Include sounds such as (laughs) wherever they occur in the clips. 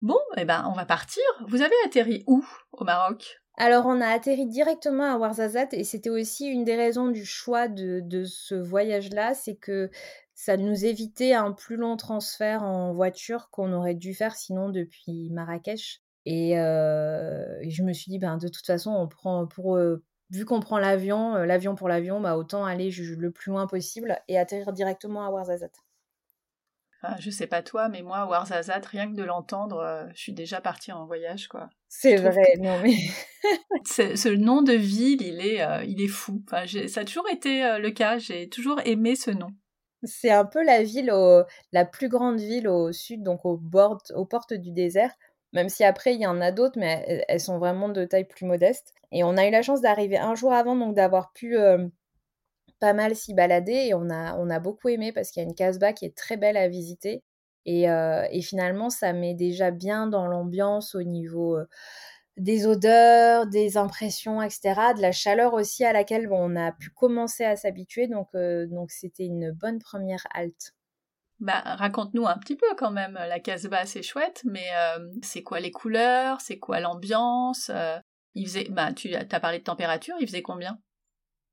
Bon, eh ben, on va partir. Vous avez atterri où au Maroc? Alors, on a atterri directement à Ouarzazate et c'était aussi une des raisons du choix de, ce voyage-là, c'est que ça nous évitait un plus long transfert en voiture qu'on aurait dû faire sinon depuis Marrakech. Et, euh, je me suis dit, ben, de toute façon, on prend pour, euh, vu qu'on prend l'avion, euh, l'avion pour l'avion, bah, autant aller le plus loin possible et atterrir directement à Ouarzazate. Enfin, je sais pas toi, mais moi, Ouarzazate, rien que de l'entendre, je suis déjà partie en voyage, quoi. C'est vrai, non mais... (laughs) ce nom de ville, il est, il est fou. Enfin, ça a toujours été le cas, j'ai toujours aimé ce nom. C'est un peu la ville, la plus grande ville au sud, donc au bord, aux portes du désert. Même si après, il y en a d'autres, mais elles sont vraiment de taille plus modeste. Et on a eu la chance d'arriver un jour avant, donc d'avoir pu pas mal s'y balader et on a, beaucoup aimé parce qu'il y a une casbah qui est très belle à visiter. Et, euh, finalement, ça met déjà bien dans l'ambiance au niveau euh, des odeurs, des impressions, etc. De la chaleur aussi à laquelle on a pu commencer à s'habituer. Donc, euh, donc c'était une bonne première halte. Bah, raconte-nous un petit peu quand même. La Casbah, c'est chouette, mais c'est quoi les couleurs? C'est quoi l'ambiance? Il faisait, bah, Tu as parlé de température, il faisait combien?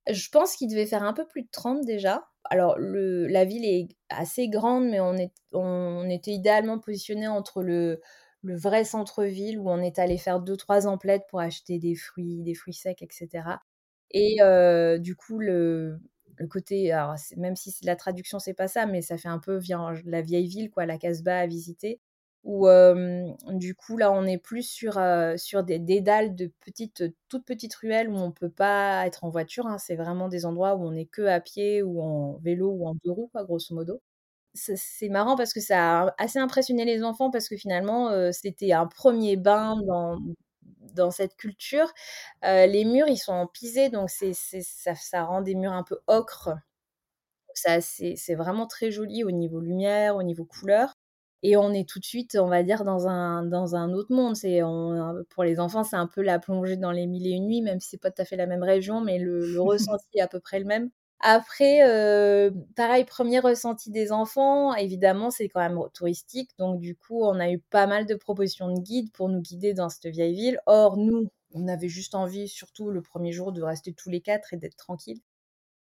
Je pense qu'il devait faire un peu plus de 30 déjà. Alors, le, la ville est assez grande, mais on, est, on était idéalement positionné entre le, le vrai centre-ville où on est allé faire deux trois emplettes pour acheter des fruits, des fruits secs, etc. Et euh, du coup, le, le côté, même si la traduction c'est pas ça, mais ça fait un peu la vieille ville, quoi, la Casbah à visiter où du coup là on est plus sur, sur des dédales de petites, toutes petites ruelles où on peut pas être en voiture. Hein. C'est vraiment des endroits où on est que à pied ou en vélo ou en deux roues, grosso modo. C'est marrant parce que ça a assez impressionné les enfants parce que finalement c'était un premier bain dans, dans cette culture. les murs ils sont en pisé donc ça, ça rend des murs un peu ocre. C'est vraiment très joli au niveau lumière, au niveau couleur et on est tout de suite, on va dire, dans un, dans un autre monde. C'est, pour les enfants, c'est un peu la plongée dans les mille et une nuits, même si c'est pas tout à fait la même région, mais le, (laughs) ressenti est à peu près le même. Après, euh, pareil, premier ressenti des enfants, évidemment, c'est quand même touristique. Donc, du coup, on a eu pas mal de propositions de guides pour nous guider dans cette vieille ville. Or, nous, on avait juste envie, surtout le premier jour, de rester tous les quatre et d'être tranquille.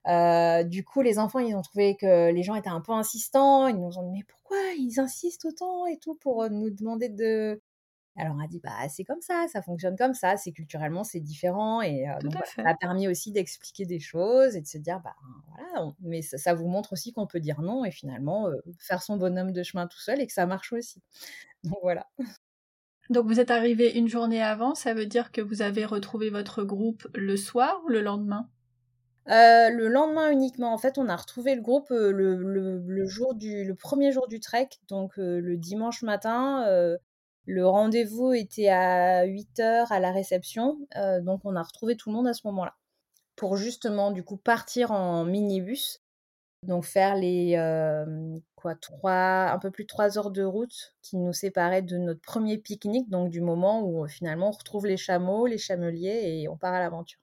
Euh, du coup, les enfants, ils ont trouvé que les gens étaient un peu insistants. Ils nous ont dit, mais pourquoi ils insistent autant et tout pour euh, nous demander de... Alors on a dit, bah c'est comme ça, ça fonctionne comme ça, c'est culturellement, c'est différent. Et euh, donc, ça a permis aussi d'expliquer des choses et de se dire, bah voilà, mais ça, vous montre aussi qu'on peut dire non et finalement faire son bonhomme de chemin tout seul et que ça marche aussi. (laughs) Donc voilà. Donc vous êtes arrivé une journée avant, ça veut dire que vous avez retrouvé votre groupe le soir ou le lendemain? Euh, le lendemain uniquement, en fait, on a retrouvé le groupe euh, le, jour du, le premier jour du trek, donc euh, le dimanche matin. le rendez-vous était à 8 heures à la réception, donc on a retrouvé tout le monde à ce moment-là. Pour justement, du coup, partir en minibus, donc faire les quoi, trois, un peu plus de 3 heures de route qui nous séparaient de notre premier pique-nique, donc du moment où finalement on retrouve les chameaux, les chameliers et on part à l'aventure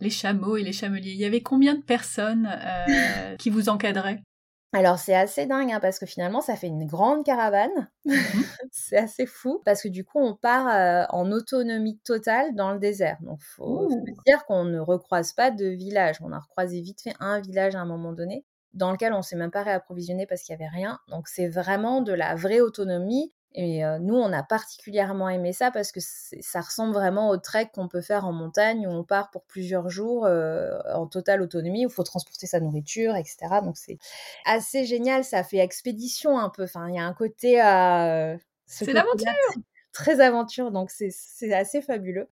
les chameaux et les chameliers. Il y avait combien de personnes euh, (laughs) qui vous encadraient? Alors c'est assez dingue hein, parce que finalement ça fait une grande caravane. Mhm. (laughs) c'est assez fou parce que du coup on part euh, en autonomie totale dans le désert. Donc faut, faut dire qu'on ne recroise pas de village. On a recroisé vite fait un village à un moment donné dans lequel on s'est même pas réapprovisionné parce qu'il y avait rien. Donc c'est vraiment de la vraie autonomie et nous, on a particulièrement aimé ça parce que ça ressemble vraiment au trek qu'on peut faire en montagne où on part pour plusieurs jours en totale autonomie, où il faut transporter sa nourriture, etc. Donc c'est assez génial, ça fait expédition un peu. Enfin, il y a un côté à... c'est l'aventure Très aventure, donc c'est assez fabuleux.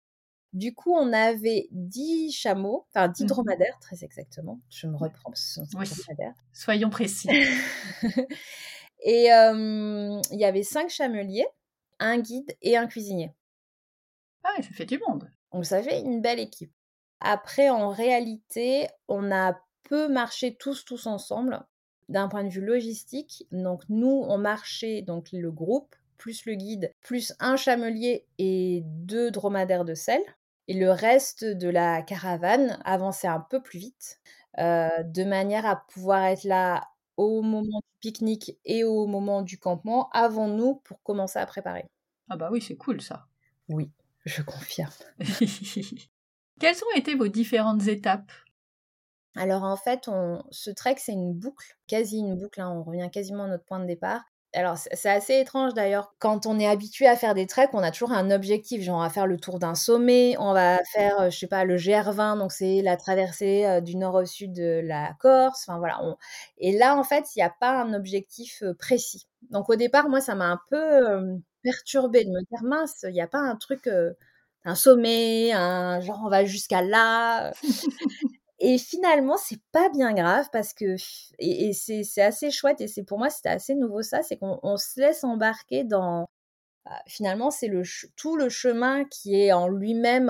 Du coup, on avait 10 chameaux, enfin 10 mmh dromadaires, très exactement. Je me reprends, ce sont oui. dromadaires. Soyons précis. (laughs) (laughs) Et il y avait cinq chameliers, un guide et un cuisinier. Ah, ça fait du monde. Donc ça fait une belle équipe. Après, en réalité, on a peu marché tous, tous ensemble d'un point de vue logistique. Donc nous, on marchait, donc le groupe, plus le guide, plus un chamelier et deux dromadaires de sel. Et le reste de la caravane avançait un peu plus vite, de manière à pouvoir être là au moment du pique-nique et au moment du campement avant nous pour commencer à préparer. Ah bah oui, c'est cool ça. Oui, je confirme. (laughs) Quelles ont été vos différentes étapes? Alors en fait, on, ce trek, c'est une boucle, quasi une boucle, hein, on revient quasiment à notre point de départ. Alors, c'est assez étrange d'ailleurs. Quand on est habitué à faire des treks, on a toujours un objectif. Genre, on va faire le tour d'un sommet, on va faire, euh, je sais pas, le GR20, donc c'est la traversée euh, du nord au sud de la Corse. Enfin, voilà. Et là, en fait, il n'y a pas un objectif euh, précis. Donc, au départ, moi, ça m'a un peu perturbée de me dire, mince, il n'y a pas un truc, un sommet, un genre, on va jusqu'à là. (laughs) Et finalement, c'est pas bien grave parce que, et, c'est assez chouette, et c'est pour moi, c'était assez nouveau ça, c'est qu'on se laisse embarquer dans, bah, finalement, c'est le tout le chemin qui est en lui-même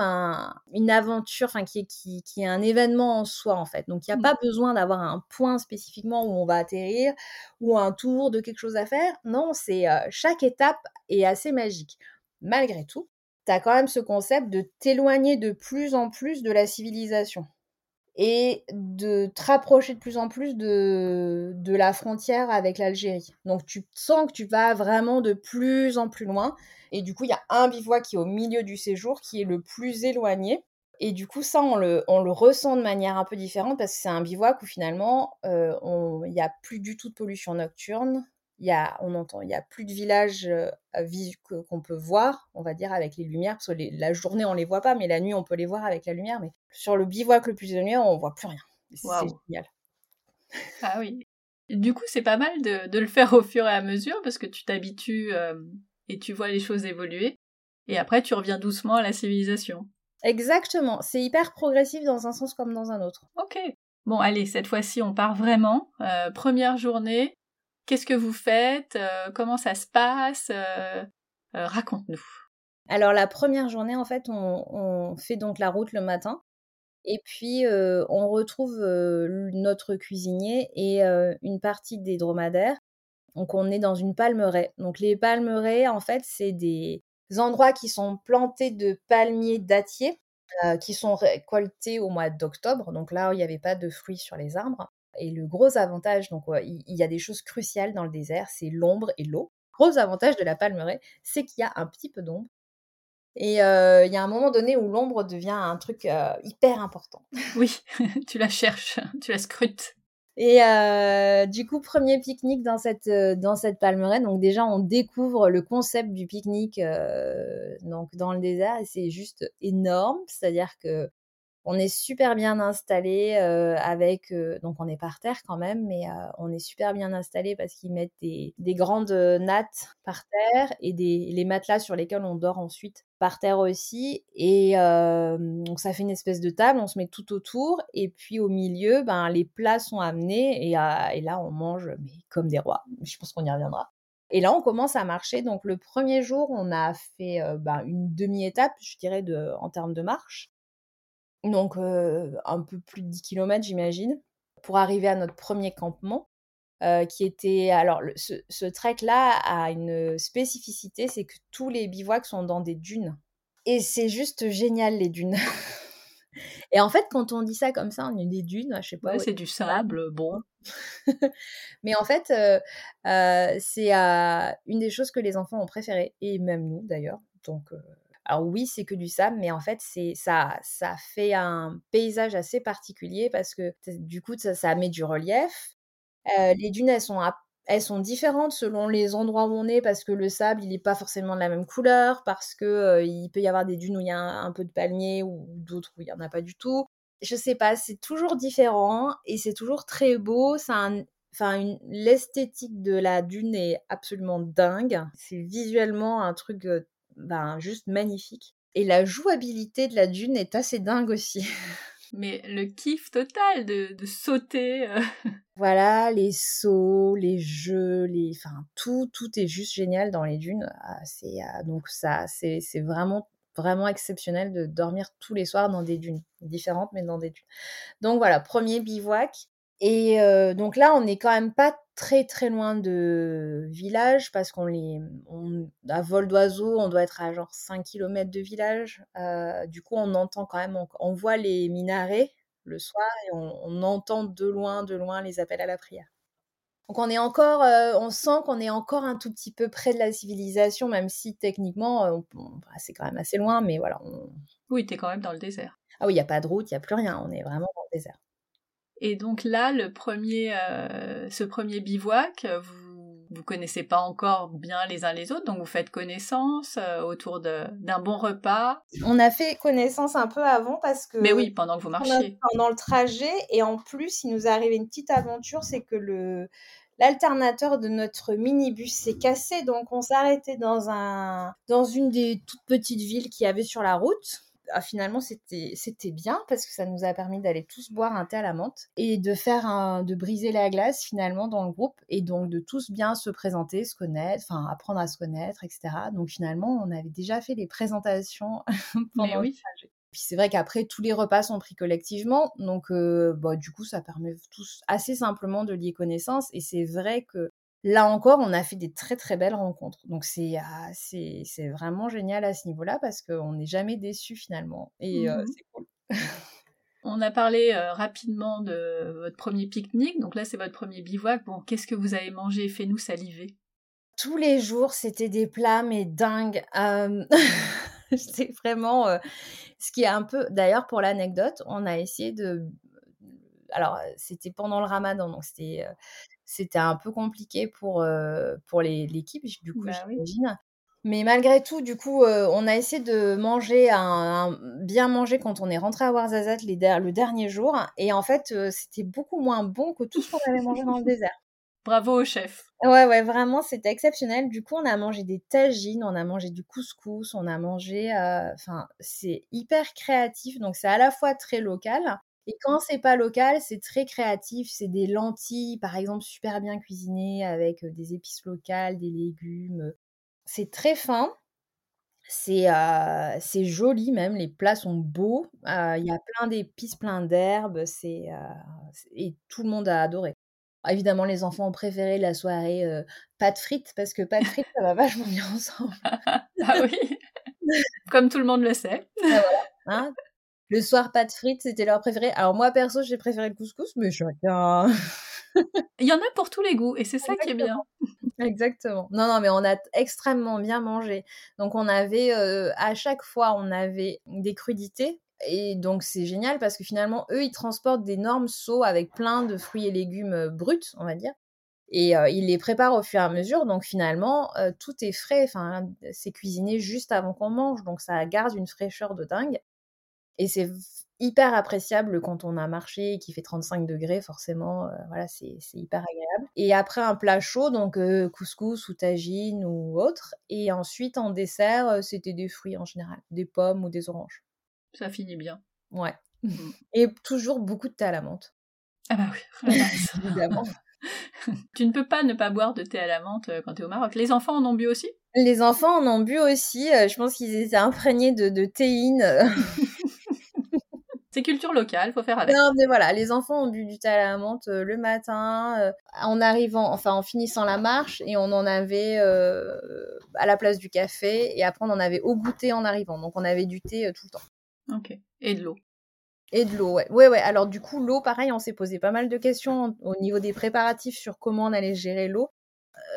une aventure, enfin qui est, qui, qui est un événement en soi en fait. Donc il n'y a mmh. pas besoin d'avoir un point spécifiquement où on va atterrir ou un tour de quelque chose à faire. Non, c'est euh, chaque étape est assez magique. Malgré tout, tu as quand même ce concept de t'éloigner de plus en plus de la civilisation et de te rapprocher de plus en plus de, de la frontière avec l'Algérie. Donc tu sens que tu vas vraiment de plus en plus loin. Et du coup, il y a un bivouac qui est au milieu du séjour, qui est le plus éloigné. Et du coup, ça, on le, on le ressent de manière un peu différente parce que c'est un bivouac où finalement, euh, il n'y a plus du tout de pollution nocturne il y a, on entend, il y a plus de villages euh, qu'on peut voir, on va dire, avec les lumières, parce que la journée, on les voit pas, mais la nuit, on peut les voir avec la lumière. Mais sur le bivouac le plus de lumière, on voit plus rien. C'est génial. Ah oui. Du coup, c'est pas mal de, le faire au fur et à mesure, parce que tu t'habitues euh, et tu vois les choses évoluer. Et après, tu reviens doucement à la civilisation. Exactement. C'est hyper progressif dans un sens comme dans un autre. Ok. Bon, allez, cette fois-ci, on part vraiment. Euh, première journée, Qu'est-ce que vous faites euh, Comment ça se passe euh, euh, Raconte-nous. Alors la première journée, en fait, on, fait donc la route le matin. Et puis, on retrouve notre cuisinier et une partie des dromadaires. Donc, on est dans une palmeraie. Donc, les palmeraies, en fait, c'est des endroits qui sont plantés de palmiers dattiers qui sont récoltés au mois d'octobre. Donc là, il n'y avait pas de fruits sur les arbres. Et le gros avantage, donc il y, a des choses cruciales dans le désert, c'est l'ombre et l'eau. Gros avantage de la palmeraie, c'est qu'il y a un petit peu d'ombre. Et il y a un moment donné où l'ombre devient un truc hyper important. (laughs) Oui, (laughs) tu la cherches, tu la scrutes. Et du coup, premier pique-nique dans cette, dans cette palmeraie. Donc déjà, on découvre le concept du pique-nique donc dans le désert et c'est juste énorme. C'est-à-dire que on est super bien installé euh, avec euh, donc on est par terre quand même mais euh, on est super bien installé parce qu'ils mettent des, grandes nattes par terre et des les matelas sur lesquels on dort ensuite par terre aussi. Et donc ça fait une espèce de table on se met tout autour et puis au milieu ben les plats sont amenés et, là on mange mais comme des rois. Je pense qu'on y reviendra. Et là, on commence à marcher. Donc, le premier jour, on a fait ben, une demi-étape, je dirais, en termes de marche donc un peu plus de 10 km j'imagine, pour arriver à notre premier campement, qui était... Alors ce, trek-là a une spécificité, c'est que tous les bivouacs sont dans des dunes. Et c'est juste génial les dunes. (laughs) Et en fait, quand on dit ça comme ça, on est des dunes, je sais pas. c'est du sable, bon. (laughs) Mais en fait, c'est une des choses que les enfants ont préférées, et même nous d'ailleurs. Donc, alors oui, c'est que du sable, mais en fait, c'est ça, ça fait un paysage assez particulier parce que du coup, ça, met du relief. Euh, les dunes, elles sont, elles sont différentes selon les endroits où on est parce que le sable, il n'est pas forcément de la même couleur, parce que euh, il peut y avoir des dunes où il y a un, peu de palmier ou d'autres où il n'y en a pas du tout. Je sais pas, c'est toujours différent et c'est toujours très beau. Ça enfin, l'esthétique de la dune est absolument dingue. C'est visuellement un truc euh, ben, juste magnifique. Et la jouabilité de la dune est assez dingue aussi. (laughs) Mais le kiff total de, de sauter. Euh. (laughs) Voilà, les sauts, les jeux, les, enfin tout, tout est juste génial dans les dunes. Ah, c'est ah, donc ça, c'est vraiment vraiment exceptionnel de dormir tous les soirs dans des dunes différentes, mais dans des dunes. Donc voilà, premier bivouac. Et euh, donc là, on n'est quand même pas très très loin de village parce qu'on les on, à vol d'oiseau on doit être à genre 5 km de village euh, du coup on entend quand même on, voit les minarets le soir et on, entend de loin de loin les appels à la prière Donc on est encore, euh, on sent qu'on est encore un tout petit peu près de la civilisation, même si techniquement, bah, c'est quand même assez loin, mais voilà. Oui, tu es quand même dans le désert. Ah oui, il n'y a pas de route, il n'y a plus rien, on est vraiment dans le désert. Et donc là, le premier, euh, ce premier bivouac, vous vous connaissez pas encore bien les uns les autres, donc vous faites connaissance autour d'un bon repas. On a fait connaissance un peu avant parce que. Mais oui, pendant que vous marchiez. Pendant le trajet, et en plus, il nous est arrivé une petite aventure, c'est que le l'alternateur de notre minibus s'est cassé, donc on s'est arrêté dans un dans une des toutes petites villes qu'il y avait sur la route. Ah, finalement c'était c'était bien parce que ça nous a permis d'aller tous boire un thé à la menthe et de faire un de briser la glace finalement dans le groupe et donc de tous bien se présenter, se connaître, enfin apprendre à se connaître, etc. Donc finalement on avait déjà fait les présentations (laughs) pendant oui. le. Puis c'est vrai qu'après, tous les repas sont pris collectivement. Donc, euh, bah, du coup, ça permet tous assez simplement de lier connaissance. Et c'est vrai que là encore, on a fait des très très belles rencontres. Donc c'est ah, c'est vraiment génial à ce niveau-là parce qu'on n'est jamais déçu finalement. Et euh, mmh c'est cool. On a parlé euh, rapidement de votre premier pique-nique, donc là c'est votre premier bivouac. Bon, qu'est-ce que vous avez mangé? Fais-nous saliver. Tous les jours, c'était des plats, mais dingues. (laughs) c'est vraiment euh, ce qui est un peu. D'ailleurs, pour l'anecdote, on a essayé de. Alors, c'était pendant le ramadan, donc c'était c'était un peu compliqué pour, pour l'équipe, du coup, bah j'imagine. Mais malgré tout, du coup, on a essayé de manger, un, bien manger quand on est rentré à Warzazat les le dernier jour. Et en fait, c'était beaucoup moins bon que tout ce qu'on avait mangé dans le désert. Bravo au chef. Ouais, ouais, vraiment, c'était exceptionnel. Du coup, on a mangé des tagines, on a mangé du couscous, on a mangé. Enfin, c'est hyper créatif. Donc, c'est à la fois très local, et quand c'est pas local, c'est très créatif. C'est des lentilles, par exemple, super bien cuisinées avec des épices locales, des légumes. C'est très fin. C'est c'est joli même. Les plats sont beaux. Il y a plein d'épices, plein d'herbes. C'est et tout le monde a adoré. Évidemment, les enfants ont préféré la soirée pâte frites parce que pâte frites, ça va vachement (laughs) bien ensemble. (laughs) ah oui, comme tout le monde le sait. Ah, voilà. Hein le soir, pâte frites, c'était leur préféré. Alors moi, perso, j'ai préféré le couscous, mais chacun... (laughs) Il y en a pour tous les goûts, et c'est ça qui est bien. Exactement. Non, non, mais on a extrêmement bien mangé. Donc on avait, euh, à chaque fois, on avait des crudités. Et donc c'est génial parce que finalement, eux, ils transportent d'énormes seaux avec plein de fruits et légumes euh, bruts, on va dire. Et euh, ils les préparent au fur et à mesure. Donc finalement, tout est frais. Enfin, c'est cuisiné juste avant qu'on mange. Donc ça garde une fraîcheur de dingue. Et c'est hyper appréciable quand on a marché et qu'il fait 35 degrés, forcément, euh, voilà, c'est hyper agréable. Et après un plat chaud, donc euh, couscous ou tagine ou autre. Et ensuite, en dessert, euh, c'était des fruits en général, des pommes ou des oranges. Ça finit bien. Ouais. Mmh. (laughs) Et toujours beaucoup de thé à la menthe. Ah bah oui, (laughs) (laughs) évidemment. tu ne peux pas ne pas boire de thé à la menthe quand tu es au Maroc. Les enfants en ont bu aussi? Les enfants en ont bu aussi. je pense qu'ils étaient imprégnés de, de théine. C'est culture locale, faut faire avec. Non, mais voilà, les enfants ont bu du thé à la menthe euh, le matin, euh, en arrivant, enfin en finissant la marche, et on en avait euh, à la place du café, et après on en avait au goûter en arrivant. Donc on avait du thé tout le temps. Ok. Et de l'eau. Et de l'eau, ouais. Ouais, ouais. Alors du coup, l'eau, pareil, on s'est posé pas mal de questions au niveau des préparatifs sur comment on allait gérer l'eau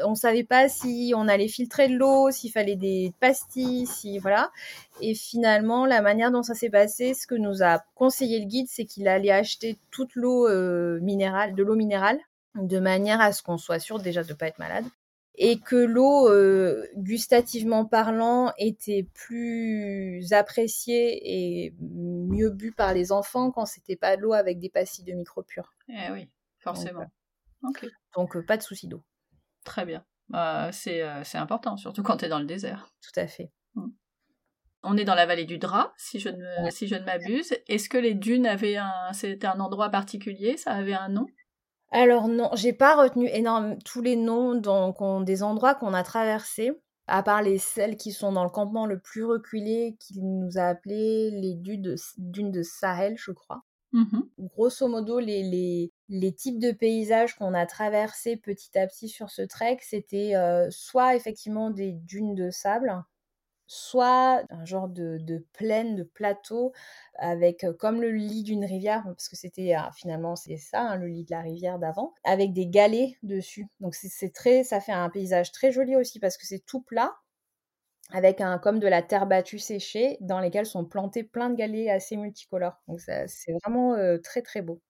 on savait pas si on allait filtrer de l'eau, s'il fallait des pastilles, si voilà. Et finalement, la manière dont ça s'est passé, ce que nous a conseillé le guide, c'est qu'il allait acheter toute l'eau euh, minérale, de l'eau minérale, de manière à ce qu'on soit sûr déjà de pas être malade, et que l'eau, euh, gustativement parlant, était plus appréciée et mieux bue par les enfants quand c'était pas de l'eau avec des pastilles de micro-pur. Eh oui, forcément. Donc, euh, pas de souci d'eau. Très bien. Bah, euh, c'est important, surtout quand tu es dans le désert. Tout à fait. Mm. On est dans la vallée du Drap, si je ne, si je ne m'abuse. Est-ce que les dunes avaient un, c'était un endroit particulier? Ça avait un nom? Alors non, j'ai pas retenu énorme tous les noms des endroits qu'on a traversés, à part les celles qui sont dans le campement le plus reculé, qu'il nous a appelé les dunes de, dunes de Sahel, je crois. Mmh Grosso modo, les, les, types de paysages qu'on a traversés petit à petit sur ce trek, c'était soit effectivement des dunes de sable, soit un genre de plaine, de plateau avec, heu, comme le lit d'une rivière, parce que c'était, ah, finalement c'est ça, hein, le lit de la rivière d'avant, avec des galets dessus. Donc c'est très ça fait un paysage très joli aussi parce que c'est tout plat, avec un comme de la terre battue séchée dans lesquelles sont plantés plein de galets assez multicolores. Donc c'est vraiment, heu, très, très beau.